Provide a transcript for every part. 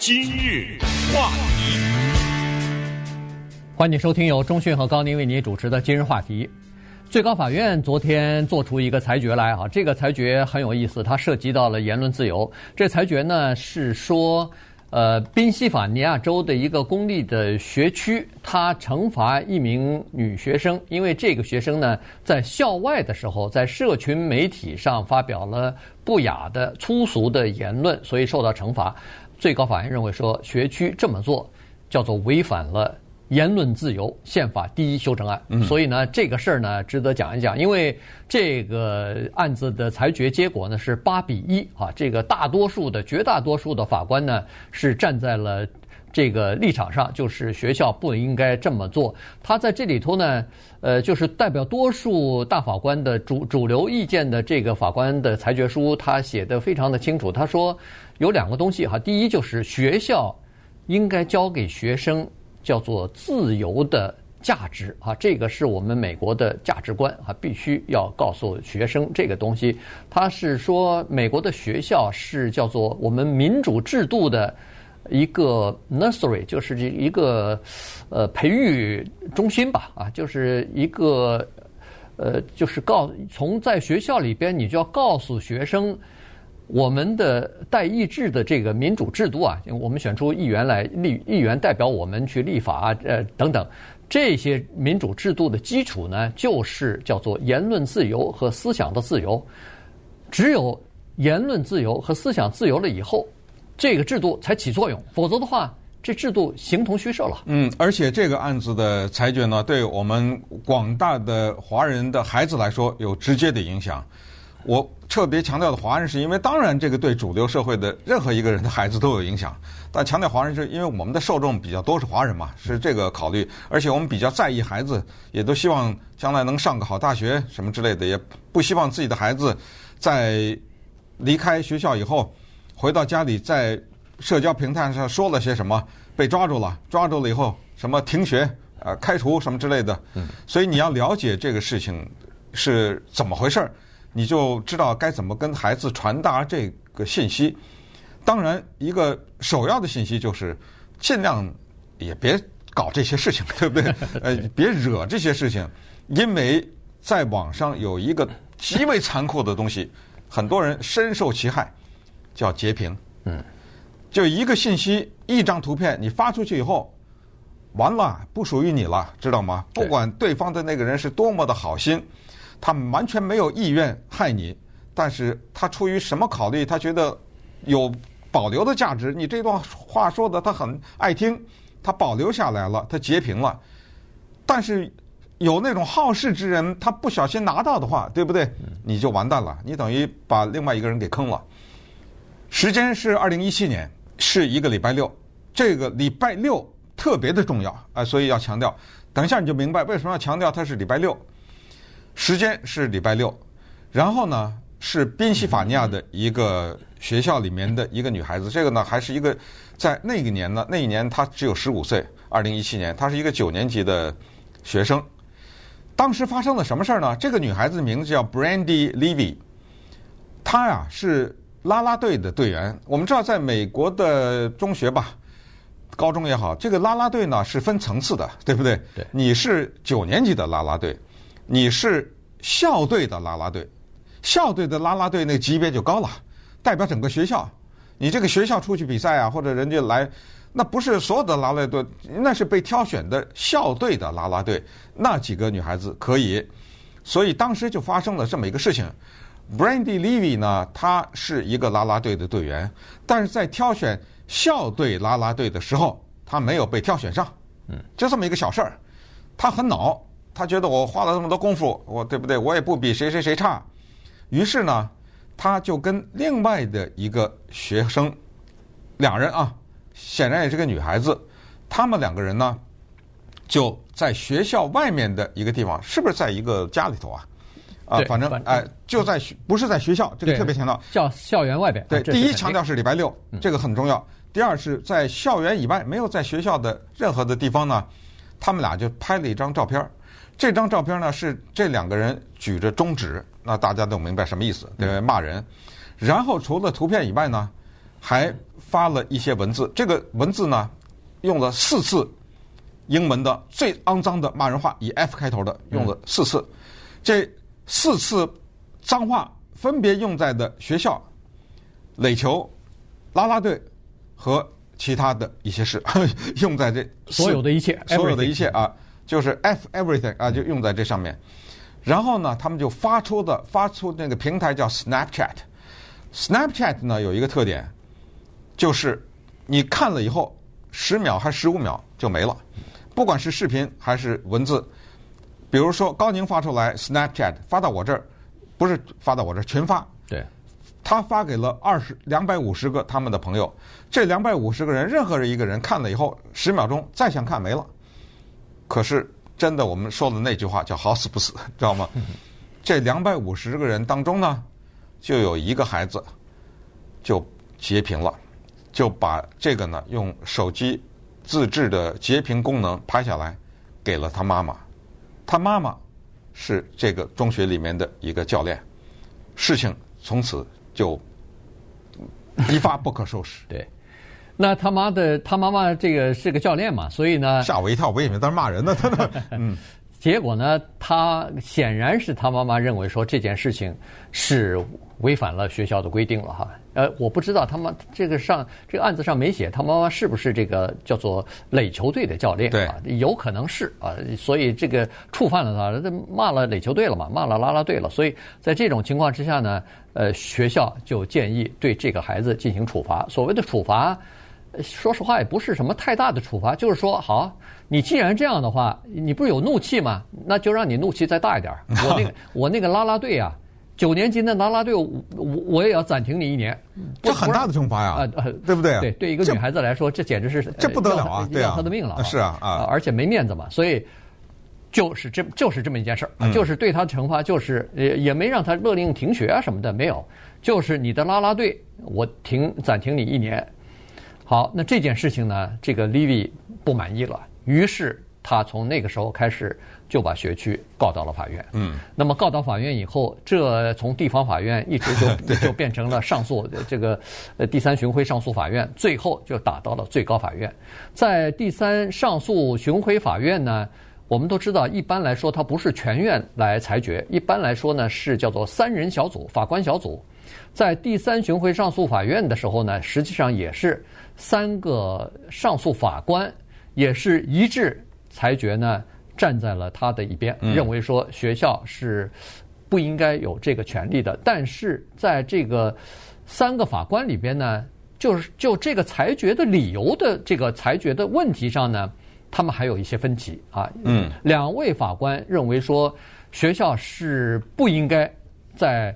今日话题，欢迎收听由中讯和高宁为您主持的今日话题。最高法院昨天做出一个裁决来啊，这个裁决很有意思，它涉及到了言论自由。这裁决呢是说，呃，宾夕法尼亚州的一个公立的学区，它惩罚一名女学生，因为这个学生呢在校外的时候，在社群媒体上发表了不雅的粗俗的言论，所以受到惩罚。最高法院认为说，学区这么做叫做违反了。言论自由宪法第一修正案，所以呢，这个事儿呢值得讲一讲，因为这个案子的裁决结果呢是八比一啊，这个大多数的绝大多数的法官呢是站在了这个立场上，就是学校不应该这么做。他在这里头呢，呃，就是代表多数大法官的主主流意见的这个法官的裁决书，他写的非常的清楚。他说有两个东西哈，第一就是学校应该教给学生。叫做自由的价值啊，这个是我们美国的价值观啊，必须要告诉学生这个东西。他是说，美国的学校是叫做我们民主制度的一个 nursery，就是这一个呃培育中心吧啊，就是一个呃，就是告从在学校里边，你就要告诉学生。我们的代议制的这个民主制度啊，我们选出议员来立，议员代表我们去立法啊，呃等等，这些民主制度的基础呢，就是叫做言论自由和思想的自由。只有言论自由和思想自由了以后，这个制度才起作用，否则的话，这制度形同虚设了。嗯，而且这个案子的裁决呢，对我们广大的华人的孩子来说有直接的影响。我特别强调的华人，是因为当然这个对主流社会的任何一个人的孩子都有影响，但强调华人是因为我们的受众比较多是华人嘛，是这个考虑，而且我们比较在意孩子，也都希望将来能上个好大学什么之类的，也不希望自己的孩子在离开学校以后回到家里，在社交平台上说了些什么，被抓住了，抓住了以后什么停学啊、开除什么之类的，所以你要了解这个事情是怎么回事儿。你就知道该怎么跟孩子传达这个信息。当然，一个首要的信息就是尽量也别搞这些事情，对不对？呃，别惹这些事情，因为在网上有一个极为残酷的东西，很多人深受其害，叫截屏。嗯，就一个信息，一张图片，你发出去以后，完了，不属于你了，知道吗？不管对方的那个人是多么的好心。他完全没有意愿害你，但是他出于什么考虑？他觉得有保留的价值。你这段话说的他很爱听，他保留下来了，他截屏了。但是有那种好事之人，他不小心拿到的话，对不对？你就完蛋了，你等于把另外一个人给坑了。时间是二零一七年，是一个礼拜六，这个礼拜六特别的重要啊，所以要强调。等一下你就明白为什么要强调它是礼拜六。时间是礼拜六，然后呢是宾夕法尼亚的一个学校里面的一个女孩子，这个呢还是一个在那一年呢，那一年她只有十五岁，二零一七年，她是一个九年级的学生。当时发生了什么事儿呢？这个女孩子的名字叫 Brandy Levy，她呀是啦啦队的队员。我们知道，在美国的中学吧，高中也好，这个啦啦队呢是分层次的，对不对？对，你是九年级的啦啦队。你是校队的啦啦队，校队的啦啦队那级别就高了，代表整个学校。你这个学校出去比赛啊，或者人家来，那不是所有的啦啦队，那是被挑选的校队的啦啦队。那几个女孩子可以，所以当时就发生了这么一个事情。Brandy Levy 呢，她是一个啦啦队的队员，但是在挑选校队啦啦队的时候，她没有被挑选上。嗯，就这么一个小事儿，她很恼。他觉得我花了这么多功夫，我对不对？我也不比谁谁谁差。于是呢，他就跟另外的一个学生，两人啊，显然也是个女孩子。他们两个人呢，就在学校外面的一个地方，是不是在一个家里头啊？啊，反正哎，就在学不是在学校，这个特别强调，校校园外边。对，第一强调是礼拜六，这个很重要。第二是在校园以外，没有在学校的任何的地方呢，他们俩就拍了一张照片。这张照片呢，是这两个人举着中指，那大家都明白什么意思，对，骂人。然后除了图片以外呢，还发了一些文字。这个文字呢，用了四次英文的最肮脏的骂人话，以 F 开头的，用了四次。这四次脏话分别用在的学校、垒球、拉拉队和其他的一些事，用在这所有的一切，所有的一切啊，就是 F everything 啊，就用在这上面。然后呢，他们就发出的发出那个平台叫 Snapchat。Snapchat 呢有一个特点，就是你看了以后十秒还是十五秒就没了，不管是视频还是文字。比如说高宁发出来 Snapchat 发到我这儿，不是发到我这儿群发，对，他发给了二十两百五十个他们的朋友，这两百五十个人任何人一个人看了以后十秒钟再想看没了，可是。真的，我们说的那句话叫“好死不死”，知道吗？这两百五十个人当中呢，就有一个孩子就截屏了，就把这个呢用手机自制的截屏功能拍下来，给了他妈妈。他妈妈是这个中学里面的一个教练，事情从此就一发不可收拾。对。那他妈的，他妈妈这个是个教练嘛，所以呢，吓我一跳，我以为在骂人呢。他呢，嗯，结果呢，他显然是他妈妈认为说这件事情是违反了学校的规定了哈。呃，我不知道他妈这个上这个案子上没写他妈妈是不是这个叫做垒球队的教练啊？有可能是啊，所以这个触犯了他，这骂了垒球队了嘛，骂了啦啦队了。所以在这种情况之下呢，呃，学校就建议对这个孩子进行处罚。所谓的处罚。说实话，也不是什么太大的处罚，就是说，好，你既然这样的话，你不是有怒气吗？那就让你怒气再大一点。我那个 我那个啦啦队啊，九年级的啦啦队，我我也要暂停你一年。这很大的惩罚呀，啊，对不对？对，对一个女孩子来说，这简直是这不得了啊，要她的命了。是啊啊，而且没面子嘛，所以就是这就是这么一件事儿，就是对他的惩罚就是也也没让他勒令停学啊什么的，没有，就是你的啦啦队，我停暂停你一年。好，那这件事情呢，这个 Levy 不满意了，于是他从那个时候开始就把学区告到了法院。嗯，那么告到法院以后，这从地方法院一直就 就变成了上诉这个呃第三巡回上诉法院，最后就打到了最高法院。在第三上诉巡回法院呢，我们都知道，一般来说它不是全院来裁决，一般来说呢是叫做三人小组法官小组。在第三巡回上诉法院的时候呢，实际上也是。三个上诉法官也是一致裁决呢，站在了他的一边，认为说学校是不应该有这个权利的。但是在这个三个法官里边呢，就是就这个裁决的理由的这个裁决的问题上呢，他们还有一些分歧啊。嗯，两位法官认为说学校是不应该在。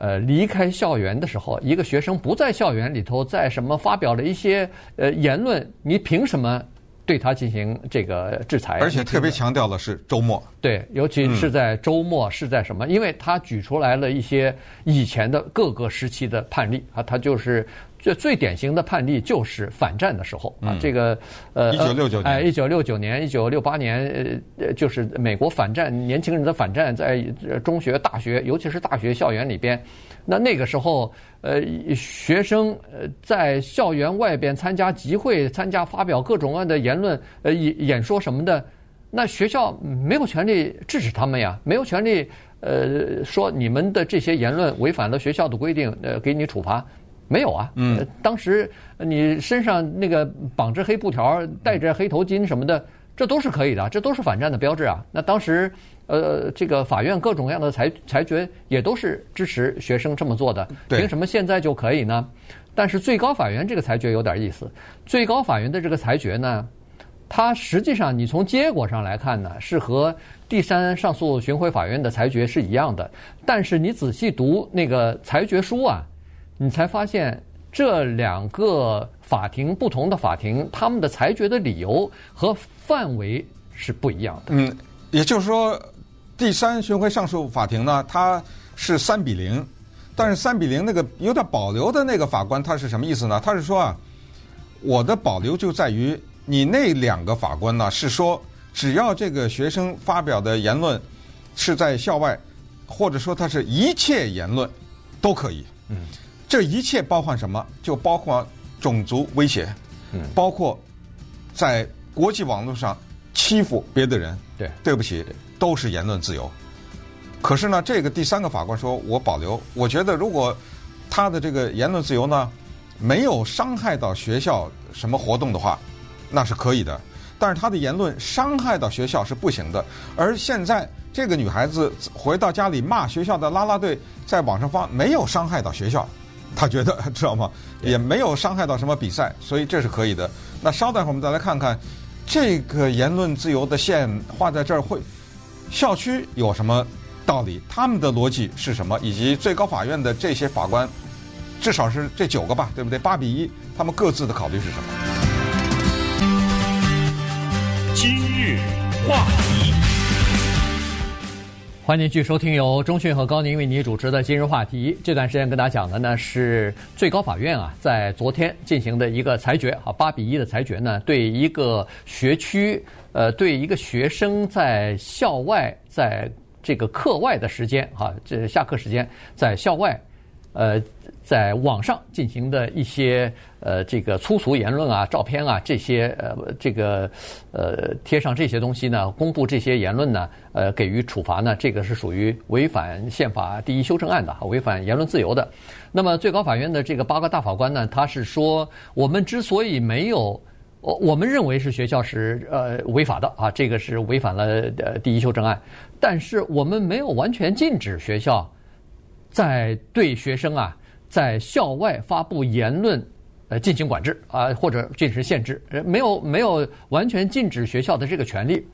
呃，离开校园的时候，一个学生不在校园里头，在什么发表了一些呃言论，你凭什么对他进行这个制裁？而且特别强调的是周末，对，尤其是在周末是在什么？因为他举出来了一些以前的各个时期的判例啊，他就是。这最典型的判例就是反战的时候啊，这个呃，一九六九年，哎，一九六九年、一九六八年，呃，就是美国反战年轻人的反战，在中学、大学，尤其是大学校园里边，那那个时候，呃，学生呃在校园外边参加集会、参加发表各种各样的言论、呃演演说什么的，那学校没有权利制止他们呀，没有权利呃说你们的这些言论违反了学校的规定，呃，给你处罚。没有啊，嗯，当时你身上那个绑着黑布条、戴着黑头巾什么的，这都是可以的，这都是反战的标志啊。那当时，呃，这个法院各种各样的裁裁决也都是支持学生这么做的，凭什么现在就可以呢？但是最高法院这个裁决有点意思，最高法院的这个裁决呢，它实际上你从结果上来看呢，是和第三上诉巡回法院的裁决是一样的，但是你仔细读那个裁决书啊。你才发现这两个法庭不同的法庭，他们的裁决的理由和范围是不一样的。嗯，也就是说，第三巡回上诉法庭呢，它是三比零，但是三比零那个有点保留的那个法官，他是什么意思呢？他是说啊，我的保留就在于你那两个法官呢，是说只要这个学生发表的言论是在校外，或者说他是一切言论都可以。嗯。这一切包括什么？就包括种族威胁，嗯，包括在国际网络上欺负别的人。对，对不起，都是言论自由。可是呢，这个第三个法官说我保留。我觉得如果他的这个言论自由呢，没有伤害到学校什么活动的话，那是可以的。但是他的言论伤害到学校是不行的。而现在这个女孩子回到家里骂学校的啦啦队，在网上发没有伤害到学校，她觉得 知道吗？也没有伤害到什么比赛，所以这是可以的。那稍待会儿我们再来看看这个言论自由的线画在这儿会校区有什么道理？他们的逻辑是什么？以及最高法院的这些法官，至少是这九个吧，对不对？八比一，他们各自的考虑是什么？今日话题，欢迎继续收听由中讯和高宁为你主持的今日话题。这段时间跟大家讲的呢是最高法院啊，在昨天进行的一个裁决啊，八比一的裁决呢，对一个学区呃，对一个学生在校外，在这个课外的时间哈，这下课时间在校外。呃，在网上进行的一些呃这个粗俗言论啊、照片啊这些呃这个呃贴上这些东西呢，公布这些言论呢，呃给予处罚呢，这个是属于违反宪法第一修正案的，违反言论自由的。那么最高法院的这个八个大法官呢，他是说，我们之所以没有，我我们认为是学校是呃违法的啊，这个是违反了呃第一修正案，但是我们没有完全禁止学校。在对学生啊，在校外发布言论，呃，进行管制啊，或者进行限制，呃没有没有完全禁止学校的这个权利。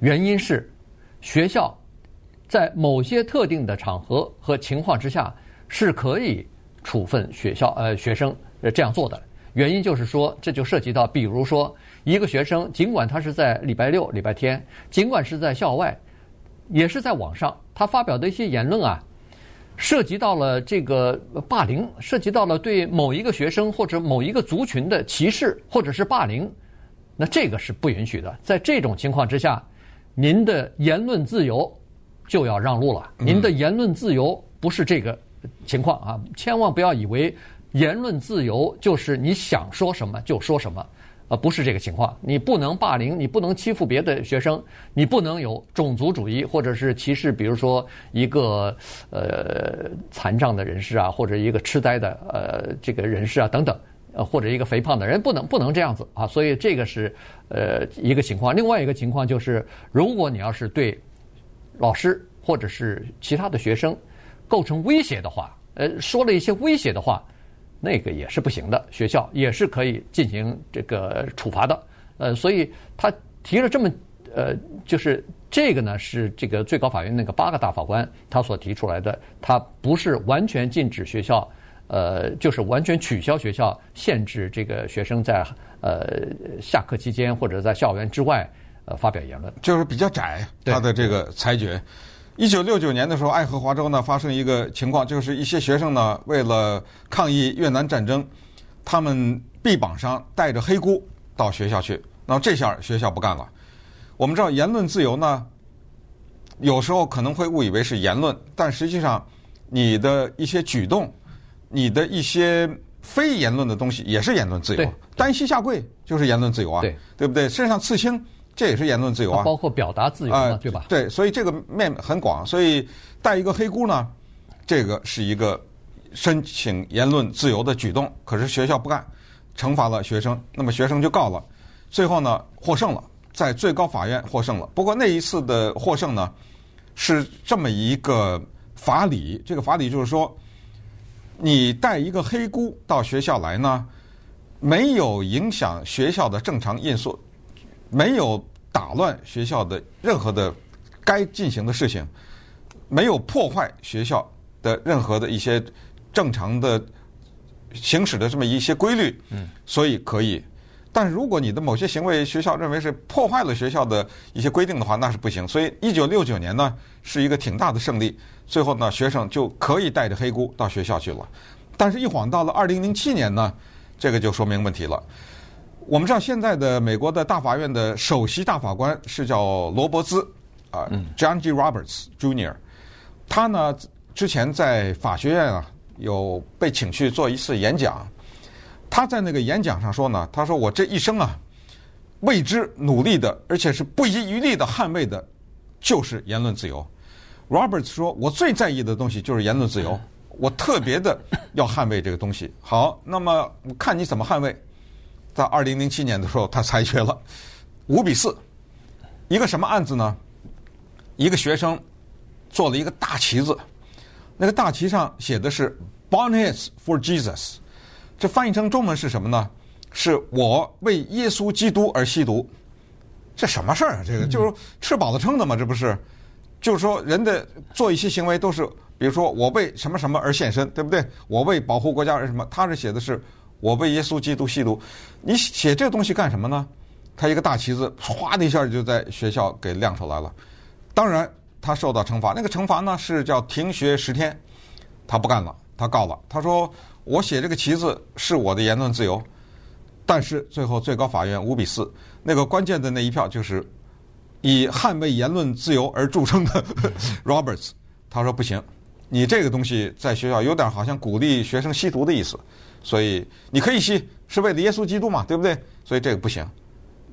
原因是，学校在某些特定的场合和情况之下是可以处分学校呃学生呃这样做的。原因就是说，这就涉及到，比如说一个学生，尽管他是在礼拜六、礼拜天，尽管是在校外，也是在网上，他发表的一些言论啊。涉及到了这个霸凌，涉及到了对某一个学生或者某一个族群的歧视或者是霸凌，那这个是不允许的。在这种情况之下，您的言论自由就要让路了。您的言论自由不是这个情况啊，千万不要以为言论自由就是你想说什么就说什么。呃，不是这个情况，你不能霸凌，你不能欺负别的学生，你不能有种族主义或者是歧视，比如说一个呃残障的人士啊，或者一个痴呆的呃这个人士啊等等，呃或者一个肥胖的人，不能不能这样子啊，所以这个是呃一个情况。另外一个情况就是，如果你要是对老师或者是其他的学生构成威胁的话，呃说了一些威胁的话。那个也是不行的，学校也是可以进行这个处罚的。呃，所以他提了这么呃，就是这个呢是这个最高法院那个八个大法官他所提出来的，他不是完全禁止学校，呃，就是完全取消学校，限制这个学生在呃下课期间或者在校园之外呃发表言论，就是比较窄他的这个裁决。一九六九年的时候，爱荷华州呢发生一个情况，就是一些学生呢为了抗议越南战争，他们臂膀上带着黑箍到学校去。那么这下学校不干了。我们知道言论自由呢，有时候可能会误以为是言论，但实际上你的一些举动，你的一些非言论的东西也是言论自由。单膝下跪就是言论自由啊，对，对不对？身上刺青。这也是言论自由啊，包括表达自由啊、呃，对吧？对，所以这个面很广。所以带一个黑箍呢，这个是一个申请言论自由的举动。可是学校不干，惩罚了学生，那么学生就告了，最后呢获胜了，在最高法院获胜了。不过那一次的获胜呢，是这么一个法理，这个法理就是说，你带一个黑箍到学校来呢，没有影响学校的正常运作。没有打乱学校的任何的该进行的事情，没有破坏学校的任何的一些正常的行驶的这么一些规律，嗯，所以可以。但是如果你的某些行为学校认为是破坏了学校的一些规定的话，那是不行。所以一九六九年呢是一个挺大的胜利，最后呢学生就可以带着黑箍到学校去了。但是，一晃到了二零零七年呢，这个就说明问题了。我们知道现在的美国的大法院的首席大法官是叫罗伯兹啊，John G. Roberts Jr.，他呢之前在法学院啊有被请去做一次演讲。他在那个演讲上说呢，他说：“我这一生啊，为之努力的，而且是不遗余力的捍卫的，就是言论自由。” Roberts 说：“我最在意的东西就是言论自由，我特别的要捍卫这个东西。”好，那么我看你怎么捍卫。在二零零七年的时候，他裁决了五比四，一个什么案子呢？一个学生做了一个大旗子，那个大旗上写的是 “Bonnets for Jesus”。这翻译成中文是什么呢？是我为耶稣基督而吸毒，这什么事儿啊？这个就是吃饱了撑的嘛，这不是？就是说人的做一些行为都是，比如说我为什么什么而献身，对不对？我为保护国家而什么？他是写的是我被耶稣基督吸毒。你写这东西干什么呢？他一个大旗子，唰的一下就在学校给亮出来了。当然他受到惩罚，那个惩罚呢是叫停学十天。他不干了，他告了，他说。我写这个旗子是我的言论自由，但是最后最高法院五比四，那个关键的那一票就是以捍卫言论自由而著称的 Roberts，他说不行，你这个东西在学校有点好像鼓励学生吸毒的意思，所以你可以吸，是为了耶稣基督嘛，对不对？所以这个不行。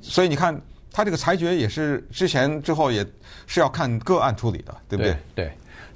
所以你看他这个裁决也是之前之后也是要看个案处理的，对不对？对。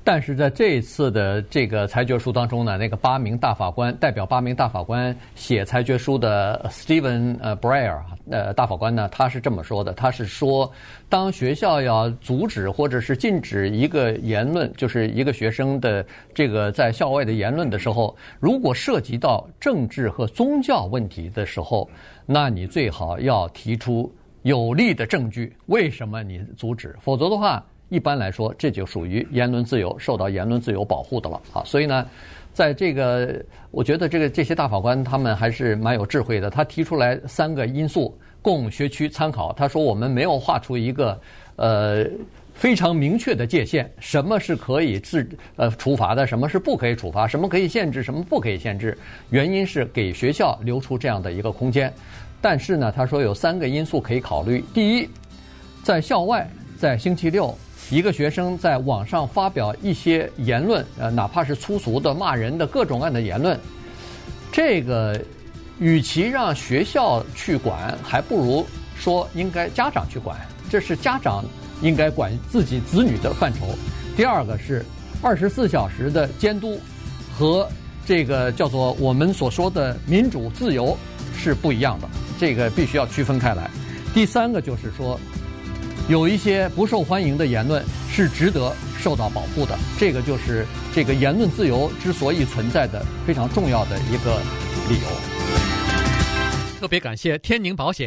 但是在这一次的这个裁决书当中呢，那个八名大法官代表八名大法官写裁决书的 Steven 呃 Breyer 呃大法官呢，他是这么说的，他是说，当学校要阻止或者是禁止一个言论，就是一个学生的这个在校外的言论的时候，如果涉及到政治和宗教问题的时候，那你最好要提出有力的证据，为什么你阻止，否则的话。一般来说，这就属于言论自由，受到言论自由保护的了啊。所以呢，在这个，我觉得这个这些大法官他们还是蛮有智慧的。他提出来三个因素供学区参考。他说，我们没有画出一个呃非常明确的界限，什么是可以治呃处罚的，什么是不可以处罚，什么可以限制，什么不可以限制。原因是给学校留出这样的一个空间。但是呢，他说有三个因素可以考虑。第一，在校外，在星期六。一个学生在网上发表一些言论，呃，哪怕是粗俗的、骂人的各种各样的言论，这个与其让学校去管，还不如说应该家长去管，这是家长应该管自己子女的范畴。第二个是二十四小时的监督，和这个叫做我们所说的民主自由是不一样的，这个必须要区分开来。第三个就是说。有一些不受欢迎的言论是值得受到保护的，这个就是这个言论自由之所以存在的非常重要的一个理由。特别感谢天宁保险。